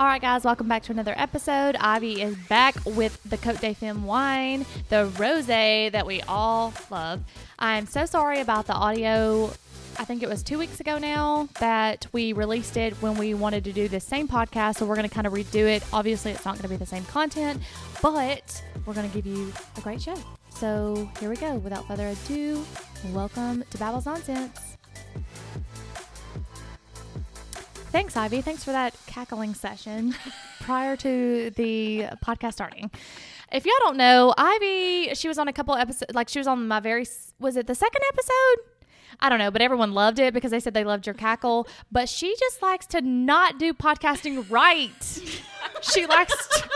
All right, guys, welcome back to another episode. Ivy is back with the Cote de Femme wine, the rose that we all love. I'm so sorry about the audio. I think it was two weeks ago now that we released it when we wanted to do the same podcast. So we're going to kind of redo it. Obviously, it's not going to be the same content, but we're going to give you a great show. So here we go. Without further ado, welcome to Babbles Nonsense. Thanks, Ivy. Thanks for that cackling session prior to the podcast starting. If y'all don't know, Ivy, she was on a couple episodes, like she was on my very, was it the second episode? I don't know, but everyone loved it because they said they loved your cackle. But she just likes to not do podcasting right. she likes to,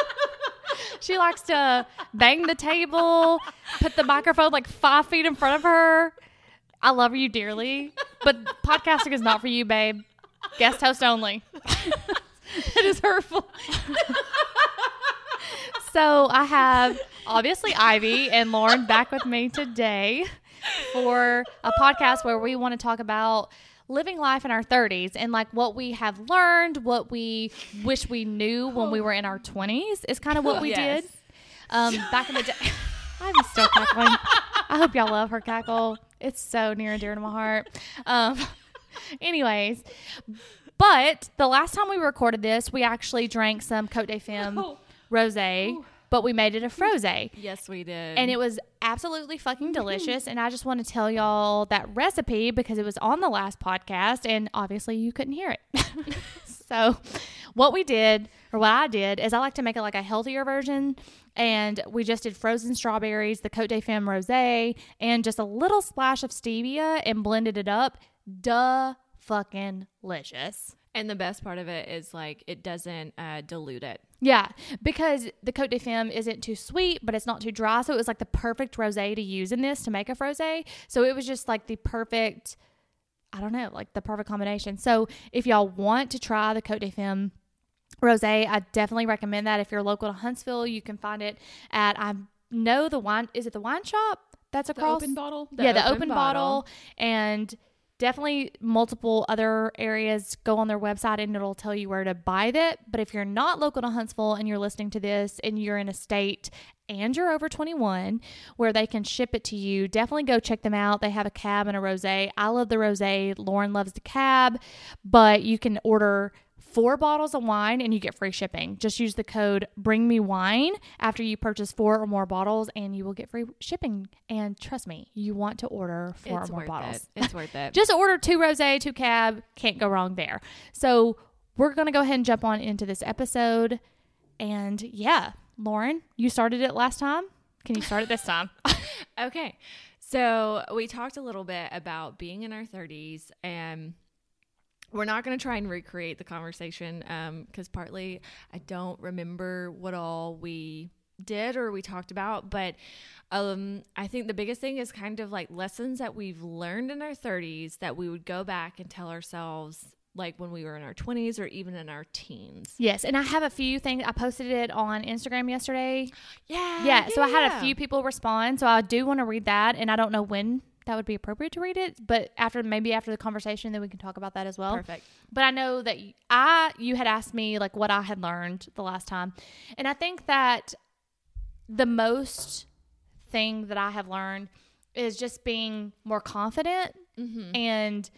she likes to bang the table, put the microphone like five feet in front of her. I love you dearly, but podcasting is not for you, babe. Guest host only. It is hurtful. So I have obviously Ivy and Lauren back with me today for a podcast where we want to talk about living life in our 30s and like what we have learned, what we wish we knew when we were in our 20s is kind of what we Yes. did. Um, back in the day, I'm still cackling. I hope y'all love her cackle. It's so near and dear to my heart. Um, anyways, but the last time we recorded this, we actually drank some Cote de Femme Oh. rosé, but we made it a frosé. Yes, we did. And it was absolutely fucking mm-hmm. delicious. And I just want to tell y'all that recipe because it was on the last podcast and obviously you couldn't hear it. so, what we did, or what I did, is I like to make it like a healthier version. And we just did frozen strawberries, the Cote de Femme rose, and just a little splash of stevia and blended it up. Duh fucking licious. and the best part of it is like it doesn't uh, dilute it. Yeah, because the Cote de Femme isn't too sweet, but it's not too dry. So it was like the perfect rosé to use in this to make a frosé. So it was just like the perfect, I don't know, like the perfect combination. So if y'all want to try the Cote de Femme rosé, I definitely recommend that. If you're local to Huntsville, you can find it at, I know the wine, is it the wine shop that's The across? open bottle. yeah, the open, bottle. and definitely multiple other areas. Go on their website and it'll tell you where to buy that. But if you're not local to Huntsville and you're listening to this and you're in a state and you're over 21 where they can ship it to you, definitely go check them out. They have a cab and a rosé. I love the rosé. Lauren loves the cab, but you can order four bottles of wine and you get free shipping. Just use the code bring me wine after you purchase four or more bottles and you will get free shipping. And trust me, you want to order four It's or more worth bottles. it. It's worth it. Just order two rosé, two cab, can't go wrong there. So we're gonna go ahead and jump on into this episode. And yeah, Lauren, you started it last time. Can you start it this time? Okay. So we talked a little bit about being in our 30s and we're not going to try and recreate the conversation because partly I don't remember what all we did or we talked about, but um, I think the biggest thing is kind of like lessons that we've learned in our 30s that we would go back and tell ourselves like when we were in our 20s or even in our teens. yes, and I have a few things. I posted it on Instagram yesterday. Yeah. Yeah, so I had a few people respond. So I do want to read that, and I don't know when that would be appropriate to read it, but after maybe after the conversation, then we can talk about that as well. Perfect. But I know that I you had asked me like what I had learned the last time, and I think that the most thing that I have learned is just being more confident Mm-hmm. and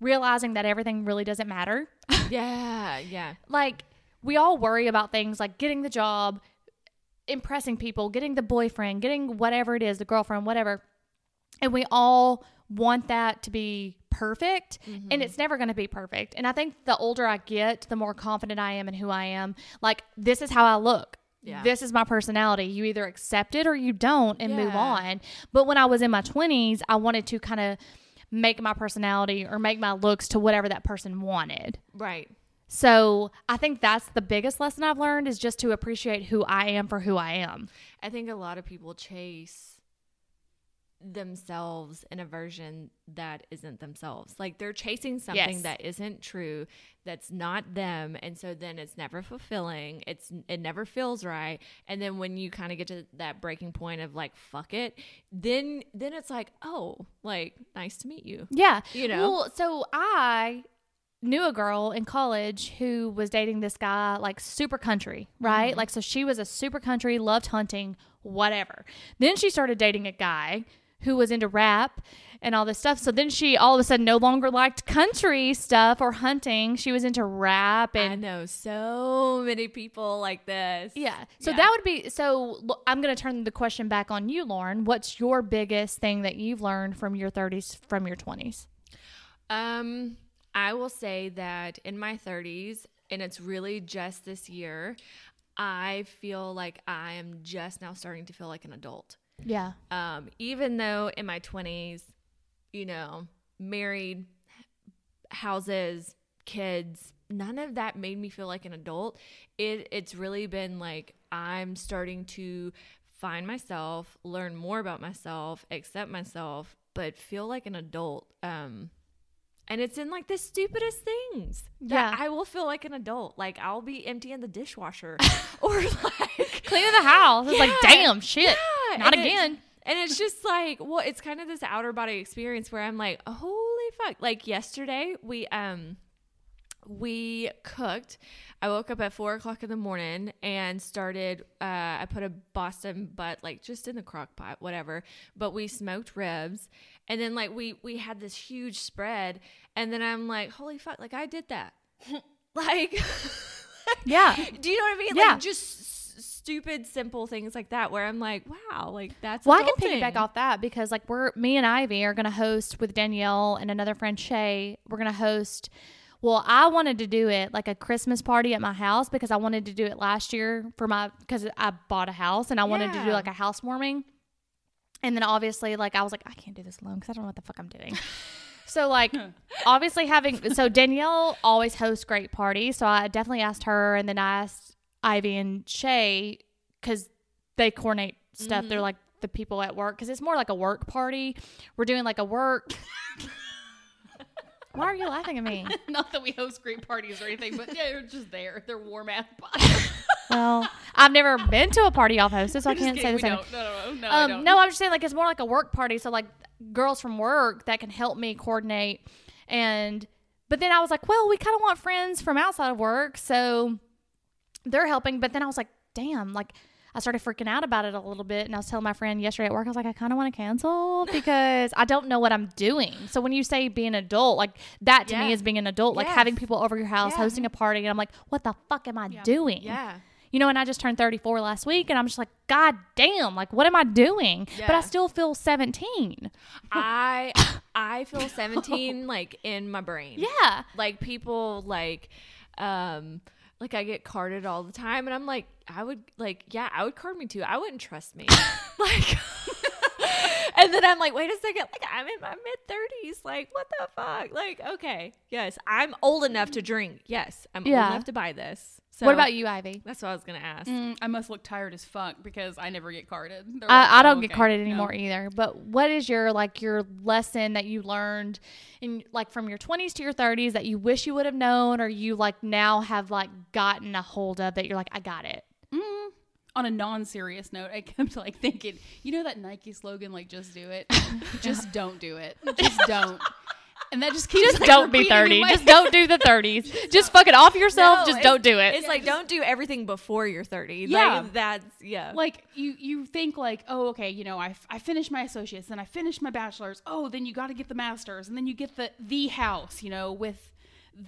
realizing that everything really doesn't matter. Yeah. Yeah. like we all worry about things like getting the job, impressing people, getting the boyfriend, getting whatever it is, the girlfriend, whatever. And we all want that to be perfect and mm-hmm. it's never going to be perfect. And I think the older I get, the more confident I am in who I am. Like this is how I look. Yeah. This is my personality. You either accept it or you don't and move on. But when I was in my 20s, I wanted to kind of make my personality or make my looks to whatever that person wanted. Right. So I think that's the biggest lesson I've learned is just to appreciate who I am for who I am. I think a lot of people chase themselves in a version that isn't themselves. Like they're chasing something Yes. that isn't true, that's not them, and so then it's never fulfilling. It's it never feels right. And then when you kind of get to that breaking point of like fuck it, then then it's like, "Oh, like nice to meet you." Yeah. You know? Well, so I knew a girl in college who was dating this guy like super country, right? Mm-hmm. Like so she was a super country, loved hunting, whatever. Then she started dating a guy who was into rap and all this stuff. So then she all of a sudden no longer liked country stuff or hunting. She was into rap And I know so many people like this. yeah. So Yeah. that would be so I'm going to turn the question back on you, Lauren. What's your biggest thing that you've learned from your 30s from your 20s? Um, I will say that in my 30s, and it's really just this year, I feel like I am just now starting to feel like an adult. Yeah. Um, even though in my 20s, you know, married, houses, kids, none of that made me feel like an adult. It it's really been like I'm starting to find myself, learn more about myself, accept myself, but feel like an adult. Um and it's in like the stupidest things that Yeah. I will feel like an adult. Like I'll be emptying the dishwasher or like Cleaning the house. It's like, damn shit. Yeah, Not and it's- again. and it's just like, well, it's kind of this outer body experience where I'm like, holy fuck. Like yesterday, we um we cooked. I woke up at four o'clock in the morning and started uh I put a Boston butt like just in the crock pot, whatever. But we smoked ribs and then like we we had this huge spread and then I'm like, holy fuck, like I did that. like Yeah. do you know what I mean? Yeah. Like just stupid, simple things like that, where I'm like, wow, like that's. Well, I can piggyback off that because like we're me and Ivy are gonna host with Danielle and another friend Shay. We're gonna host. Well, I wanted to do it like a Christmas party at my house because I wanted to do it last year for my because I bought a house and I wanted to do like a housewarming. And then obviously, like I was like, I can't do this alone because I don't know what the fuck I'm doing. So like obviously having so Danielle always hosts great parties. So I definitely asked her and then I asked Ivy and Shay because they coordinate stuff. They're like the people at work because it's more like a work party. We're doing like a work. Why are you laughing at me? Not that we host great parties or anything, but yeah, they're just there. They're warm ass bodies. Well, I've never been to a party I've hosted, so I can't say the same. No, no, no, no. Um, no, I'm just saying like it's more like a work party. So like girls from work that can help me coordinate. And but then I was like, well, we kind of want friends from outside of work, so they're helping. But then I was like, damn, like I started freaking out about it a little bit, and I was telling my friend yesterday at work, I was like, I kind of want to cancel because I don't know what I'm doing. So when you say being an adult, like that to me is being an adult, like having people over your house, Yeah. hosting a party, and I'm like, what the fuck am I doing? Yeah. You know, and I just turned 34 last week, and I'm just like, God damn, like, what am I doing? But I still feel 17. I I feel 17 like in my brain. Yeah. Like people like um like I get carded all the time and I'm like I would like yeah, I would card me too. I wouldn't trust me. like And then I'm like, wait a second, like I'm in my mid 30s. Like, what the fuck? Like, okay, yes, I'm old enough to drink. Yes, I'm Yeah. old enough to buy this. So what about you, Ivy? That's what I was gonna ask. Mm, I must look tired as fuck because I never get carded. Like, I, I "Oh, don't get okay, carded no." anymore either. But what is your like your lesson that you learned in like from your 20s to your 30s that you wish you would have known or you like now have like gotten a hold of that you're like I got it. Mm, on a non-serious note, I kept like thinking, you know that Nike slogan, like "Just do it, just don't do it, just don't," and that just keeps Just like, don't be 30. Just don't do the 30s. Just fuck it off yourself. No, just don't do it. It's like don't do everything before you're 30. Yeah. Like, that's yeah. like you you think like oh okay you know I, I finished my associates then i finished my bachelor's oh then you got to get the master's and then you get the the house you know with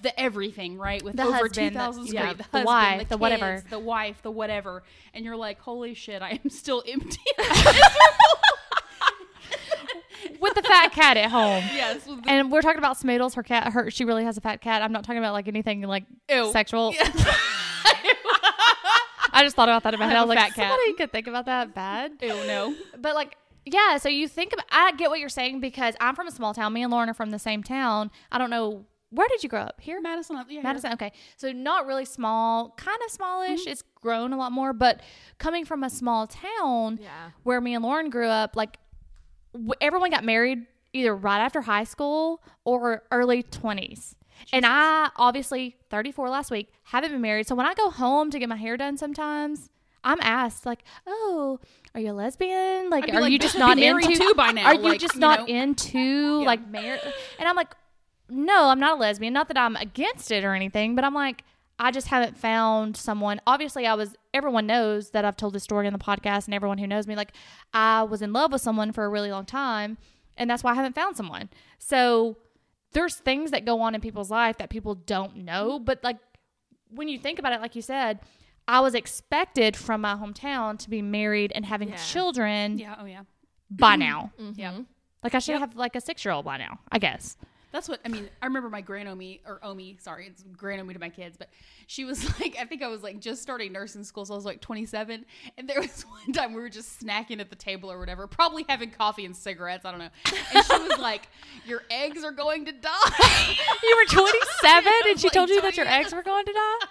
the everything right with The over husband, 2000 the- yeah, the, the husband, wife, the, the whatever. the wife the whatever and you're like holy shit i am still empty With the fat cat at home. yes And we're talking about Smoodles. Her cat, her she really has a fat cat. I'm not talking about like anything like Ew. sexual. I just thought about that in my head. I have was like, fat cat. somebody could think about that bad. ew no But like, yeah. So you think about. I get what you're saying because I'm from a small town. Me and Lauren are from the same town. I don't know where did you grow up here. madison uh, yeah, here. Madison. Okay. So not really small, kind of smallish. Mm-hmm. It's grown a lot more, but coming from a small town Yeah. where me and Lauren grew up, like w- everyone got married either right after high school or early 20s. And I obviously 34 last week, haven't been married. So when I go home to get my hair done sometimes, I'm asked like, "Oh, are you a lesbian? Like are like, you "Bitch, just not into by now." Are you just not know? into like marriage?" And I'm like, no, I'm not a lesbian. Not that I'm against it or anything, but I'm like, I just haven't found someone. Obviously, I was, everyone knows that I've told this story on the podcast, and everyone who knows me, like, I was in love with someone for a really long time, and that's why I haven't found someone. So there's things that go on in people's life that people don't know, but like, when you think about it, like you said, I was expected from my hometown to be married and having Yeah. children Yeah. Oh yeah. by now. Yeah. Like I should Yep. have like a six year old by now, I guess. That's what I mean. I remember my grand Omi or Omi, sorry, it's grand Omi to my kids, but she was like, I think I was like just starting nursing school, so I was like 27, and there was one time we were just snacking at the table or whatever, probably having coffee and cigarettes, I don't know, and she was like, "Your eggs are going to die." You were 27 and she Like told you that your eggs were going to die?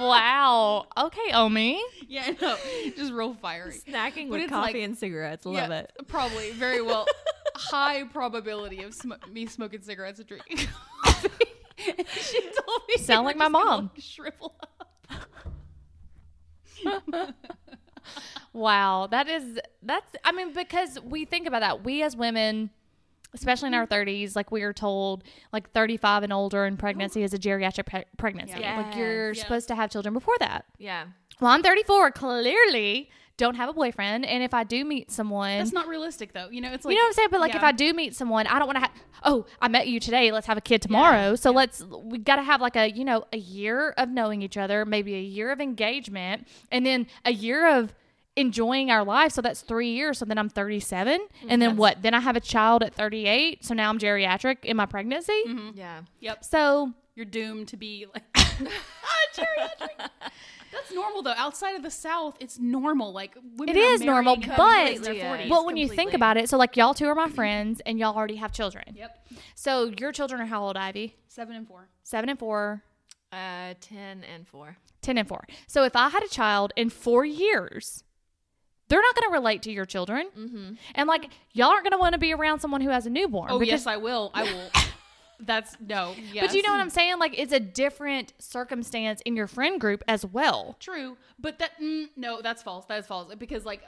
Wow. Okay, Omi. yeah, I know, just real fiery. Snacking But with coffee like- and cigarettes. Love yeah, it. Probably very well. High probability of sm- me smoking cigarettes and drinking coffee. And she told me Sound like my mom. like, shrivel up. Wow. That is, that's, I mean, because we think about that. We as women, especially in our mm-hmm. 30s, like we are told, like 35 and older and pregnancy is a geriatric pre- pregnancy. Yeah. Like you're Yes. supposed to have children before that. Yeah. Well, I'm 34, clearly don't have a boyfriend. And if I do meet someone, That's not realistic, though. You know, it's like you know what I'm saying? But like, if. I do meet someone, I don't want to have. Oh, I met you today. Let's have a kid tomorrow. So let's. We got to have like a you know a year of knowing each other, maybe a year of engagement, and then a year of enjoying our life. So that's three years. So then I'm 37, mm-hmm. and then what? Then I have a child at 38. So now I'm geriatric in my pregnancy. Mm-hmm. Yeah. Yep, So you're doomed to be like geriatric. That's normal though. Outside of the South, it's normal. Like women It are is normal, married but- in their Yeah. 40s. well, when you think about it, so like y'all two are my friends, and y'all already have children. yep, So your children are how old, Ivy? seven and four. Seven and four. Uh, 10 and 4. 10 and 4. So if I had a child in four years, they're not going to relate to your children. Mm-hmm. And like, y'all aren't going to want to be around someone who has a newborn. Oh because- yes, I will. I will. That's no. Yes. But you know what I'm saying? Like, it's a different circumstance in your friend group as well. True, but that mm, no, that's false. That is false because like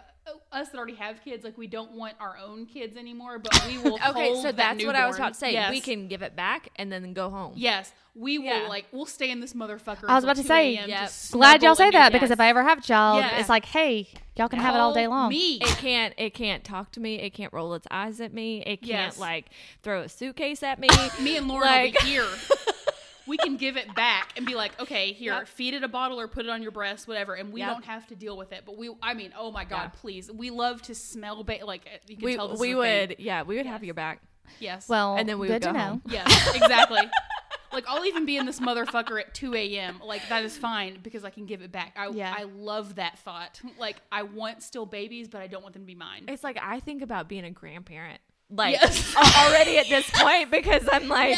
us that already have kids, like we don't want our own kids anymore, but we will. Okay, hold so that that's what I was about to say. Yes. We can give it back and then go home. Yes, we will. Yeah. Like we'll stay in this motherfucker. I was about to say, Yep. just Glad y'all say that because if. I ever have a child, Yeah. it's like, hey, y'all can have it all day long. Me, It can't it can't talk to me. It can't roll its eyes at me. It can't Yes. like throw a suitcase at me. me and Lauren Like- will be here. we can give it back and be like, okay, here, Yep. feed it a bottle or put it on your breast, whatever, and we Yep. don't have to deal with it. But we, I mean, oh my god, Yeah. please, we love to smell, ba- like uh, you can we tell this we is a thing. would yeah, we would have your back. yes, Well, And then we good would to go know. yes, exactly. like I'll even be in this motherfucker at 2 a.m. Like that is fine because I can give it back. I, Yeah. I love that thought. Like I want still babies, but I don't want them to be mine. It's like I think about being a grandparent. Like Yes. already at this point because I'm like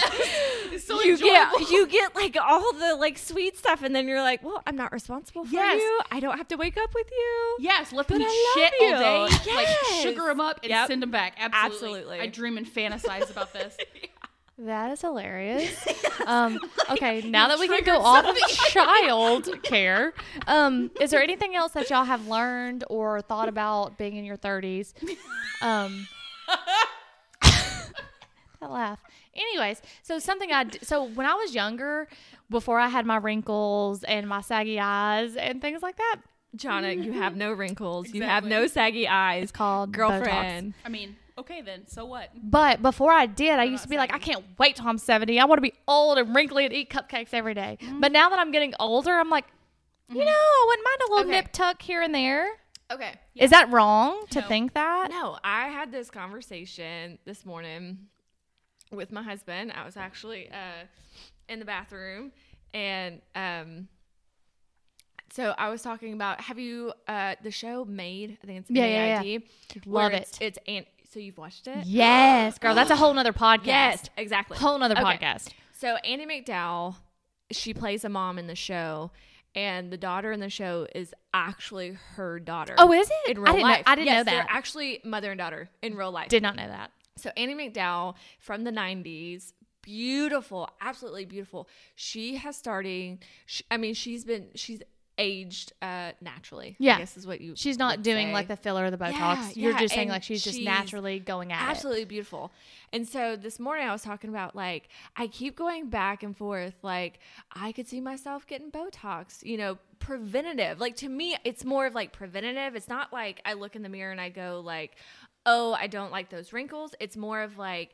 It's so you enjoyable. get you get like all the like sweet stuff and then you're like, well, I'm not responsible for Yes. you. I don't have to wake up with you. Yes, let them But eat shit love all day. you. Like Yes. sugar them up and Yep. send them back. Absolutely. Absolutely. I dream and fantasize about this. That is hilarious. um, okay, now that we can go off of child care, um, is there anything else that y'all have learned or thought about being in your 30s? Um, that laugh. Anyways, so something I d- so when I was younger, before I had my wrinkles and my saggy eyes and things like that, Jonna, you have no wrinkles. You have no saggy eyes. it's called Botox. Girlfriend. I mean, okay then, so what? But before I did, I used to be like, I can't wait till I'm 70. I want to be old and wrinkly and eat cupcakes every day. Mm-hmm. But now that I'm getting older, I'm like, you mm-hmm. know, I wouldn't mind a little Okay. nip tuck here and there. Okay. Is that wrong to No. think that? No, I had this conversation this morning with my husband. I was actually uh, in the bathroom, and um, so I was talking about. Have you uh, the show Maid? I think it's Yeah, yeah, MAID, Love it. It's, it's an, so you've watched it? Yes, girl. That's a whole nother podcast. Yes, exactly. Whole nother Okay. podcast. So Andie MacDowell, she plays a mom in the show, and the daughter in the show is actually her daughter. Oh, is it? In I real didn't know- life. I didn't know Yes, They're that. actually mother and daughter in real life. Did not know that. So Andie MacDowell from the '90s, beautiful, absolutely beautiful. She has starting. She, I mean, she's been she's aged uh, naturally. Yeah. I guess is what you. She's not doing say. like the filler or the Botox. Yeah, You're yeah, just saying and like she's just naturally going at it. absolutely beautiful. And so this morning I was talking about like I keep going back and forth like I could see myself getting Botox, you know, preventative. Like to me it's more of like preventative. It's not like I look in the mirror and I go like, "Oh, I don't like those wrinkles." It's more of like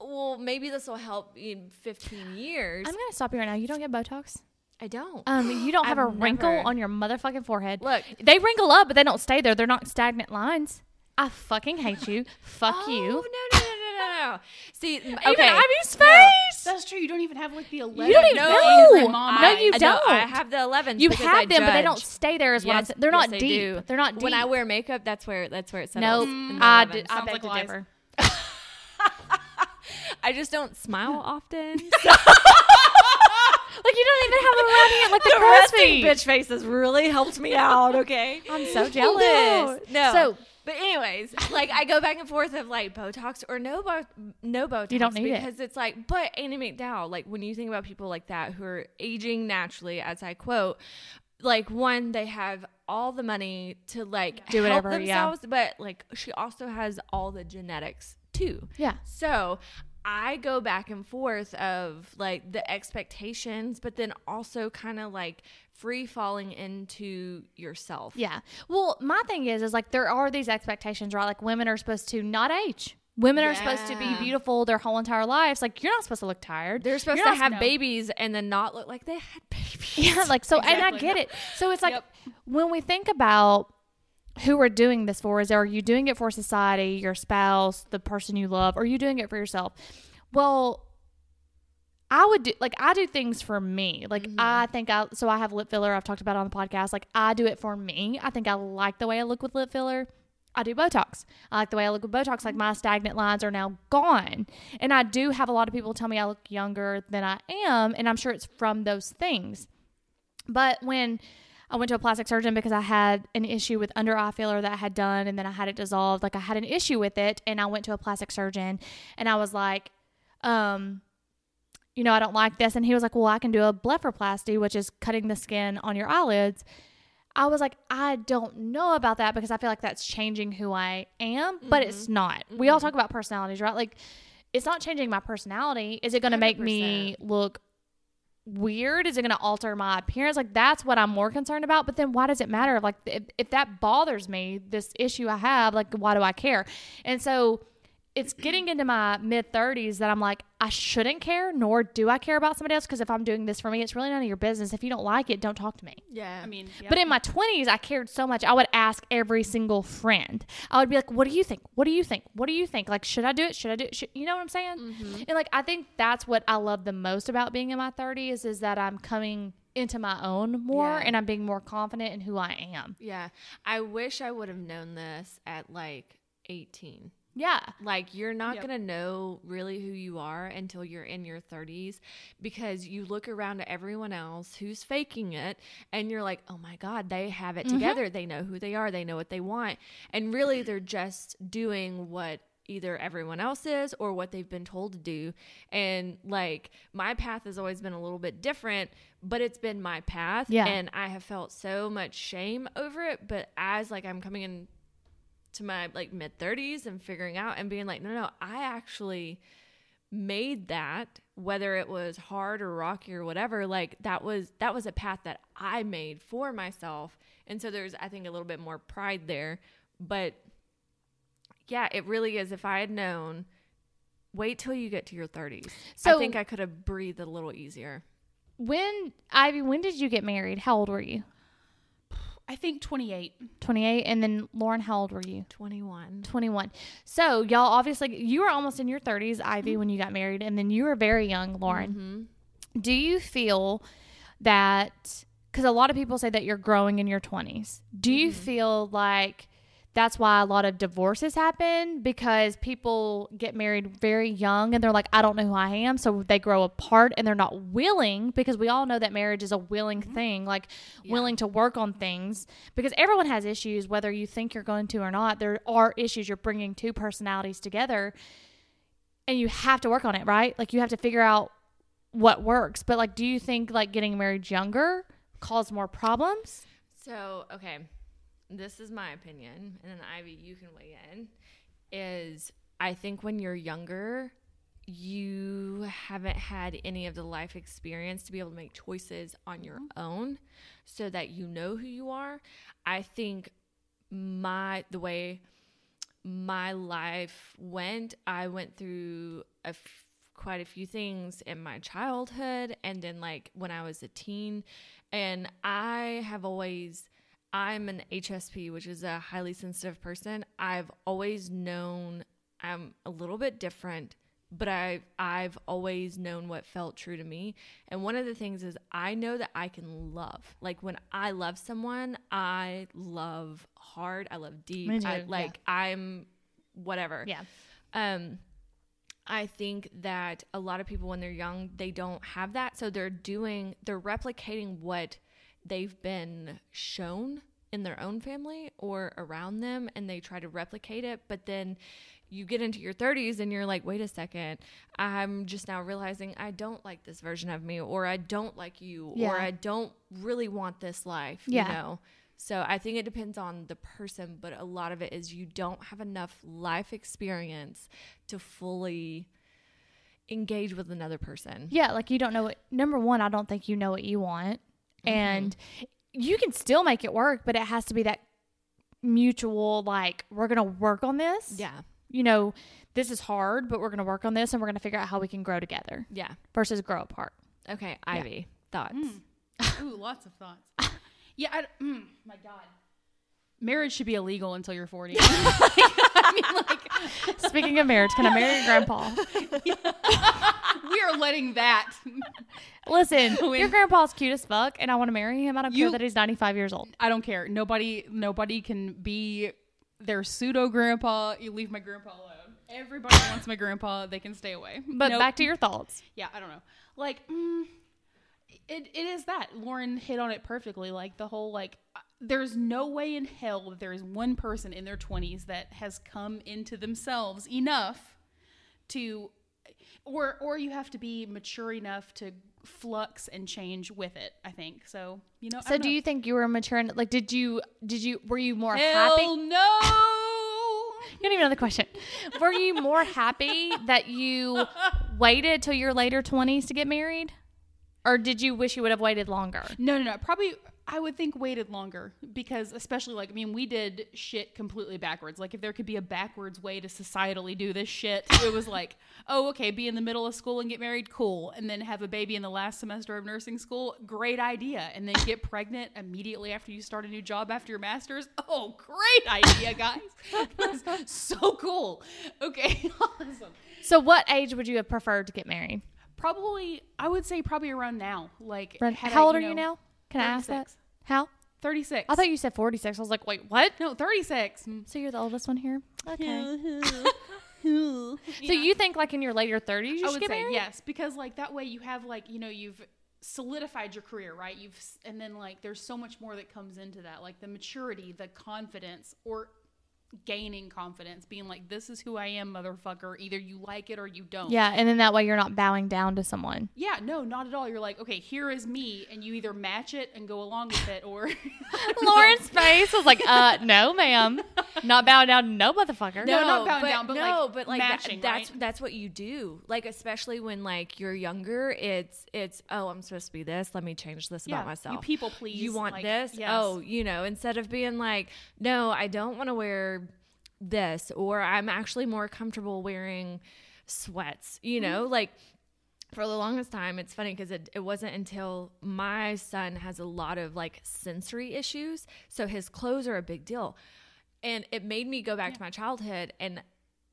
well, maybe this will help in 15 years. I'm gonna stop you right now. You don't get Botox. I don't. Um, you don't have a wrinkle never- on your motherfucking forehead. Look, They wrinkle up, but they don't stay there. They're not stagnant lines. I fucking hate you. Fuck oh, you. No, no, no, no, no, no. See, okay. Even Ivy's No. face. That's true. You don't even have like the 11. You don't even No, know. Mom, No, I- you I don't. I have the 11s. You have I them, but they don't stay there. Is what I'm Yes, saying. They're yes, not they deep. do. They're not deep. When I wear makeup, that's where that's where it no, settles. in the I, 11s. did, I Sounds beg like to lies. differ. I just don't smile often. Like you don't even have a radiant like the, the resting bitch face has really helped me out. Okay, I'm so jealous. No, no. So but anyways, like I go back and forth of like Botox or no, bo- no Botox. You don't need it. because it's like, but Andie MacDowell, like when you think about people like that who are aging naturally, as I quote, like one they have all the money to like Do help whatever, yeah. themselves, but like she also has all the genetics too. yeah, So I go back and forth of like the expectations, but then also kind of like free falling into yourself. yeah. Well, my thing is, is like there are these expectations, right? Like women are supposed to not age. Women are supposed to be beautiful their whole entire lives. Like you're not supposed to look tired. They're supposed You're to have no. babies and then not look like they had babies. Yeah, like so, and I Exactly. get it. So it's like Yep. when we think about who we're doing this for, is are you doing it for society, your spouse, the person you love, or are you doing it for yourself? Well, I would do like I do things for me. Like mm-hmm. I think I so I have lip filler. I've talked about it on the podcast. Like I do it for me. I think I like the way I look with lip filler. I do Botox. I like the way I look with Botox. Like mm-hmm. my stagnant lines are now gone. And I do have a lot of people tell me I look younger than I am. And I'm sure it's from those things. But when I went to a plastic surgeon because I had an issue with under eye filler that I had done and then I had it dissolved. Like I had an issue with it and I went to a plastic surgeon and I was like, um, you know, I don't like this. And he was like, well, I can do a blepharoplasty, which is cutting the skin on your eyelids. I was like, I don't know about that because I feel like that's changing who I am, but it's not. We all talk about personalities, right? Like, it's not changing my personality. Is it going to make me look weird? Is it going to alter my appearance? Like, that's what I'm more concerned about. But then why does it matter? Like, if, if that bothers me, this issue I have, like, why do I care? And so it's getting into my mid 30s that I'm like, I shouldn't care, nor do I care about somebody else. Because if I'm doing this for me, it's really none of your business. If you don't like it, don't talk to me. Yeah. I mean, But in my 20s, I cared so much. I would ask every single friend. I would be like, "What do you think? What do you think? What do you think? Like, should I do it? Should I do it? Should, you know what I'm saying?" Mm-hmm. And like, I think that's what I love the most about being in my 30s is that I'm coming into my own more Yeah. and I'm being more confident in who I am. yeah. I wish I would have known this at like 18. Yeah. Like you're not Yep. going to know really who you are until you're in your 30s because you look around at everyone else who's faking it and you're like, "Oh my god, they have it mm-hmm. together. They know who they are. They know what they want." And really they're just doing what either everyone else is or what they've been told to do. And like my path has always been a little bit different, but it's been my path Yeah. and I have felt so much shame over it, but as like I'm coming in to my like mid 30s and figuring out and being like no no i actually made that whether it was hard or rocky or whatever like that was that was a path that i made for myself. And so there's i think a little bit more pride there. But yeah it really is. If i had known wait till you get to your 30s So- i think i could have breathed a little easier. When Ivy, when did you get married? How old were you? I think 28. 28 and then Lauren, how old were you? 21 21. So, y'all obviously you were almost in your 30s, Ivy, mm-hmm. when you got married and then you were very young, Lauren. Mm-hmm. Do you feel that cuz a lot of people say that you're growing in your 20s. Do you mm-hmm. feel like that's why a lot of divorces happen because people get married very young and they're like I don't know who I am. So they grow apart and they're not willing because we all know that marriage is a willing mm-hmm. thing like willing to work on things because everyone has issues whether you think you're going to or not. There are issues you're bringing two personalities together and you have to work on it right? Like you have to figure out what works. But like do you think like getting married younger cause more problems? So, okay, this is my opinion, and then Ivy, you can weigh in. Is I think when you're younger, you haven't had any of the life experience to be able to make choices on your mm-hmm. own so that you know who you are. I think my the way my life went, I went through a f- quite a few things in my childhood and then like when I was a teen and I have always I'm an HSP, which is a highly sensitive person. I've always known I'm a little bit different, but I I've always known what felt true to me. And one of the things is I know that I can love. Like when I love someone, I love hard, I love deep. Too, I yeah. like I'm whatever. Yeah. Um I think that a lot of people when they're young, they don't have that. So they're doing they're replicating what they've been shown in their own family or around them and they try to replicate it, but then you get into your 30s and you're like, wait a second, I'm just now realizing I don't like this version of me, or I don't like you, Yeah. or I don't really want this life, Yeah. you know? So I think it depends on the person, but a lot of it is you don't have enough life experience to fully engage with another person. Yeah, like you don't know what number one, I don't think you know what you want. And you can still make it work, but it has to be that mutual like we're going to work on this. Yeah. You know, this is hard, but we're going to work on this and we're going to figure out how we can grow together Yeah. versus grow apart. Okay, Ivy, thoughts? Ooh, lots of thoughts. Yeah, I, mm, my God. Marriage should be illegal until you're 40. I mean, like, Speaking of marriage, can I marry your grandpa? we are letting that. Listen, When- your grandpa's cute as fuck and I want to marry him. I don't You- care that he's 95 years old. I don't care. Nobody, nobody can be their pseudo grandpa. You leave my grandpa alone. Everybody wants my grandpa. They can stay away. But Nope. back to your thoughts. yeah, I don't know. Like, mm, it, it is that Lauren hit on it perfectly. Like the whole like, there's no way in hell that there is one person in their 20s that has come into themselves enough to, or or you have to be mature enough to flux and change with it. I think so. You know. So do know. you think you were mature? And, like, did you, did you, were you more Hell happy? no. You don't even know the question. Were you more happy that you waited till your later 20s to get married? Or did you wish you would have waited longer? No, no, no. Probably, I would think waited longer because, especially like, I mean, we did shit completely backwards. Like, if there could be a backwards way to societally do this shit, it was like, oh, okay, be in the middle of school and get married, cool, and then have a baby in the last semester of nursing school, great idea, and then get pregnant immediately after you start a new job after your master's. Oh, great idea, guys! That's so cool. Okay, awesome. So what age would you have preferred to get married? Probably, I would say probably around now. Like, How I, old are you know, now? Can I ask that? 36. How? 36. I thought you said 46. I was like, wait, what? No, 36. Mm. So you're the oldest one here? Okay. so you think like in your later 30s you I should would say married? yes, because like that way you have like you know you've solidified your career, right? You've and then like there's so much more that comes into that, like the maturity, the confidence, or gaining confidence, being like, "This is who I am, motherfucker." Either you like it or you don't. Yeah, and then that way you're not bowing down to someone. Yeah, no, not at all. You're like, okay, here is me, and you either match it and go along with it, or Lauren's face was like, uh, no, ma'am. Not bowing down, no motherfucker. No, not bowing down, but, no, like, but like that- that's right? that's what you do. Like especially when like you're younger, it's it's oh I'm supposed to be this. Let me change this yeah, about myself. you people please. you want like, this? yes. Oh, you know, instead of being like, no, I don't want to wear this, or I'm actually more comfortable wearing sweats. You Mm-hmm. know, like for the longest time, it's funny because it, it wasn't until my son has a lot of like sensory issues. So his clothes are a big deal. And it made me go back to my childhood and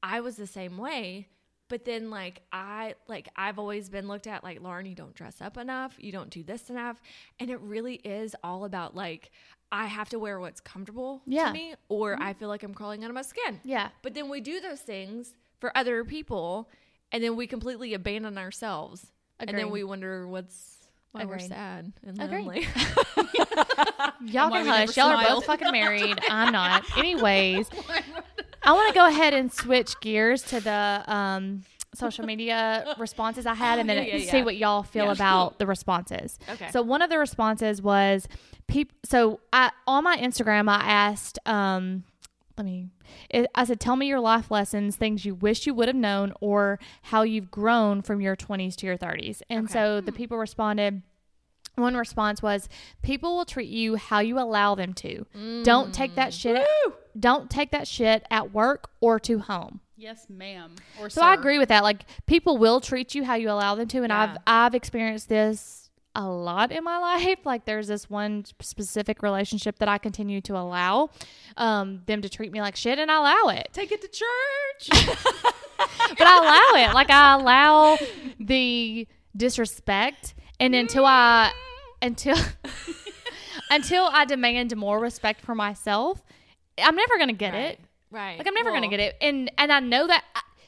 I was the same way. But then like I like I've always been looked at like Lauren, you don't dress up enough, you don't do this enough. And it really is all about like I have to wear what's comfortable Yeah. to me or I feel like I'm crawling out of my skin. Yeah. But then we do those things for other people and then we completely abandon ourselves. And then we wonder what's why we're sad and Agreed. lonely. Y'all can hush. Y'all are both fucking married. I'm not. Anyways, I want to go ahead and switch gears to the um social media responses I had and then Yeah, yeah, see yeah. what y'all feel about the responses. Okay. So one of the responses was people so I on my Instagram I asked um let me it, I said tell me your life lessons, things you wish you would have known or how you've grown from your 20s to your 30s. And Okay. so the people responded one response was people will treat you how you allow them to. Don't take that shit don't take that shit at work or to home. Yes, ma'am. Or So I agree with that. Like people will treat you how you allow them to, and Yeah. I've I've experienced this a lot in my life. Like there's this one specific relationship that I continue to allow um, them to treat me like shit, and I allow it. Take it to church. But I allow it. Like I allow the disrespect, and until I until until I demand more respect for myself, I'm never gonna get it. Right. Like I'm never gonna get it, and and I know that.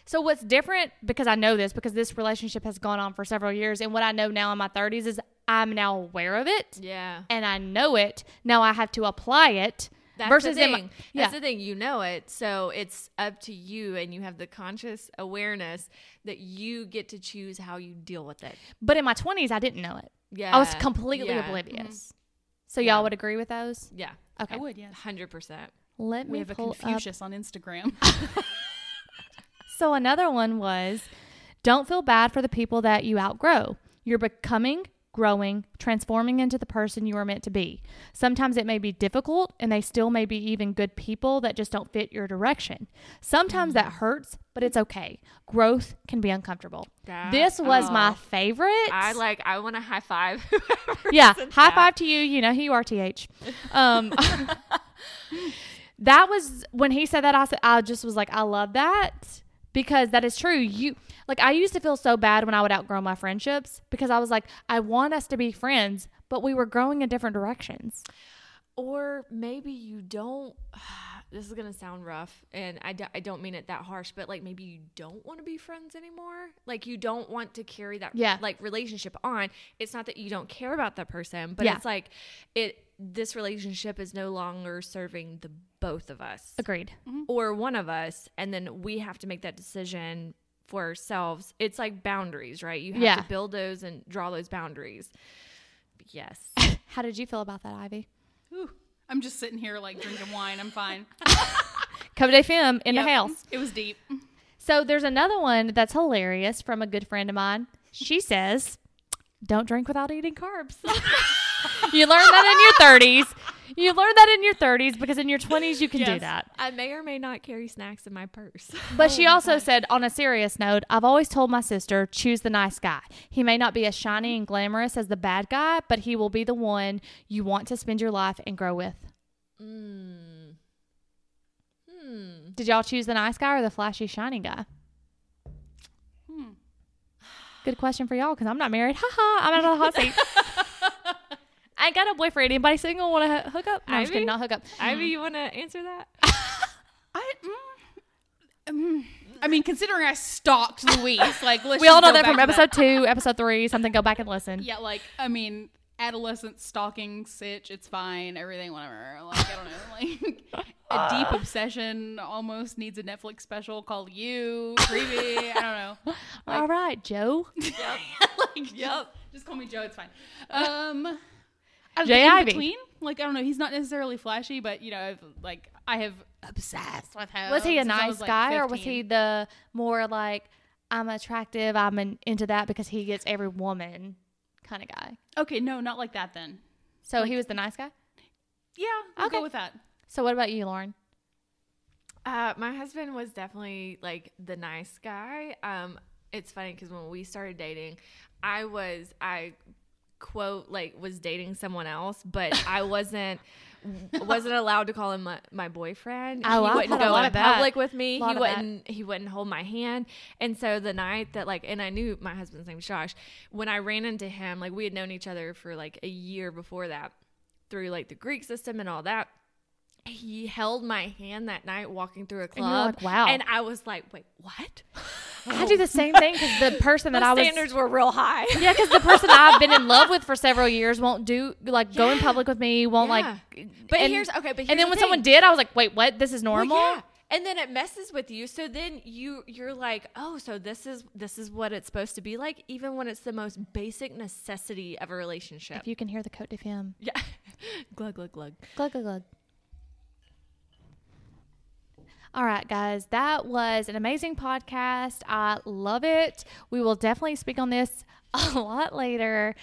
So what's different because I know this because this relationship has gone on for several years, and what I know now in my 30s is I'm now aware of it, Yeah. and I know it. Now I have to apply it. That's versus the in my- thing. yeah, That's the thing. You know it, so it's up to you, and you have the conscious awareness that you get to choose how you deal with it. but in my 20s I didn't know it. Yeah, I was completely yeah, oblivious. Mm-hmm. So y'all would agree with those? Yeah, Okay. I would, yeah. hundred percent. Let We me have a pull up Confucius on Instagram. So another one was don't feel bad for the people that you outgrow. You're becoming, growing, transforming into the person you are meant to be. Sometimes it may be difficult and they still may be even good people that just don't fit your direction. Sometimes that hurts, but it's okay. Growth can be uncomfortable. That- this was my oh. favorite. I like. I want to high five. yeah, high that. five to you. You know who you are, th. Um, that was when he said that. I said I just was like, I love that because that is true. You like I used to feel so bad when I would outgrow my friendships because I was like, I want us to be friends, but we were growing in different directions. Or maybe you don't. This is gonna sound rough, and I, do, I don't mean it that harsh, but like maybe you don't want to be friends anymore. Like you don't want to carry that Yeah. like relationship on. It's not that you don't care about that person, but Yeah. it's like it. This relationship is no longer serving the both of us Agreed. Mm-hmm. or one of us, and then we have to make that decision for ourselves. It's like boundaries, right? You have Yeah. to build those and draw those boundaries. Yes. How did you feel about that, Ivy? Whew. I'm just sitting here like drinking wine. I'm fine. Cover de Femme in Yep. the house. It was deep. So there's another one that's hilarious from a good friend of mine. She says, "Don't drink without eating carbs." you learn that in your 30s. You learn that in your 30s because in your 20s you can do that. I may or may not carry snacks in my purse. But she also said, on a serious note, I've always told my sister, choose the nice guy. He may not be as shiny and glamorous as the bad guy, but he will be the one you want to spend your life and grow with. Mm. Hmm. Did y'all choose the nice guy or the flashy, shiny guy? Hmm. Good question for y'all because I'm not married. Ha ha! I'm out of the hot seat. I got a boyfriend. Anybody single want to hook up? No, I'm just Ivy? kidding. Not hook up. Ivy, you want to answer that? I. Mm, mm, I mean, considering I stalked Louise, like let's We all know that from back to episode two, episode three, something. Go back and listen. Yeah, like I mean, adolescent stalking, sitch, it's fine, everything, whatever. Like I don't know, like a deep obsession almost needs a Netflix special called You, creepy. I don't know. All right, Joe. like, yep. Just call me Joe. It's fine. Um, I Jay in Ivy. between, like I don't know. He's not necessarily flashy, but you know, like I have obsessed with him. Was he a nice was, like, guy or was he the more like I'm attractive, I'm in, into that because he gets every woman kind of guy? Okay, no, not like that then. So he was the nice guy. Yeah, I'll Okay. go with that. So what about you, Lauren? Uh, my husband was definitely like the nice guy. Um, it's funny because when we started dating, I was I quote like was dating someone else, but I wasn't wasn't allowed to call him my, my boyfriend. Oh, he wouldn't go in public with me. He wouldn't he wouldn't hold my hand. And so the night that like and I knew my husband's name was Josh. When I ran into him, like we had known each other for like a year before that through like the Greek system and all that. He held my hand that night walking through a club. like, wow. And I was like, wait, what? I do the same thing because the person that The I was standards were real high. yeah, because the person I've been in love with for several years won't do like go in public with me, won't Yeah. like. But and- here's okay, but here's and then the when thing. someone did, I was like, wait, what? This is Well, normal. yeah. and then it messes with you so then you you're like oh so this is this is what it's supposed to be like even when it's the most basic necessity of a relationship If you can hear the Cote de Femme. yeah glug glug glug Glug, glug, glug. All right, guys, that was an amazing podcast. I love it. We will definitely speak on this a lot later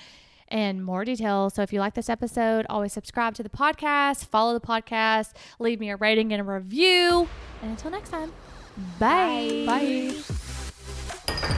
in more detail. So if you like this episode, always subscribe to the podcast, follow the podcast, leave me a rating and a review. And until next time, bye. Bye.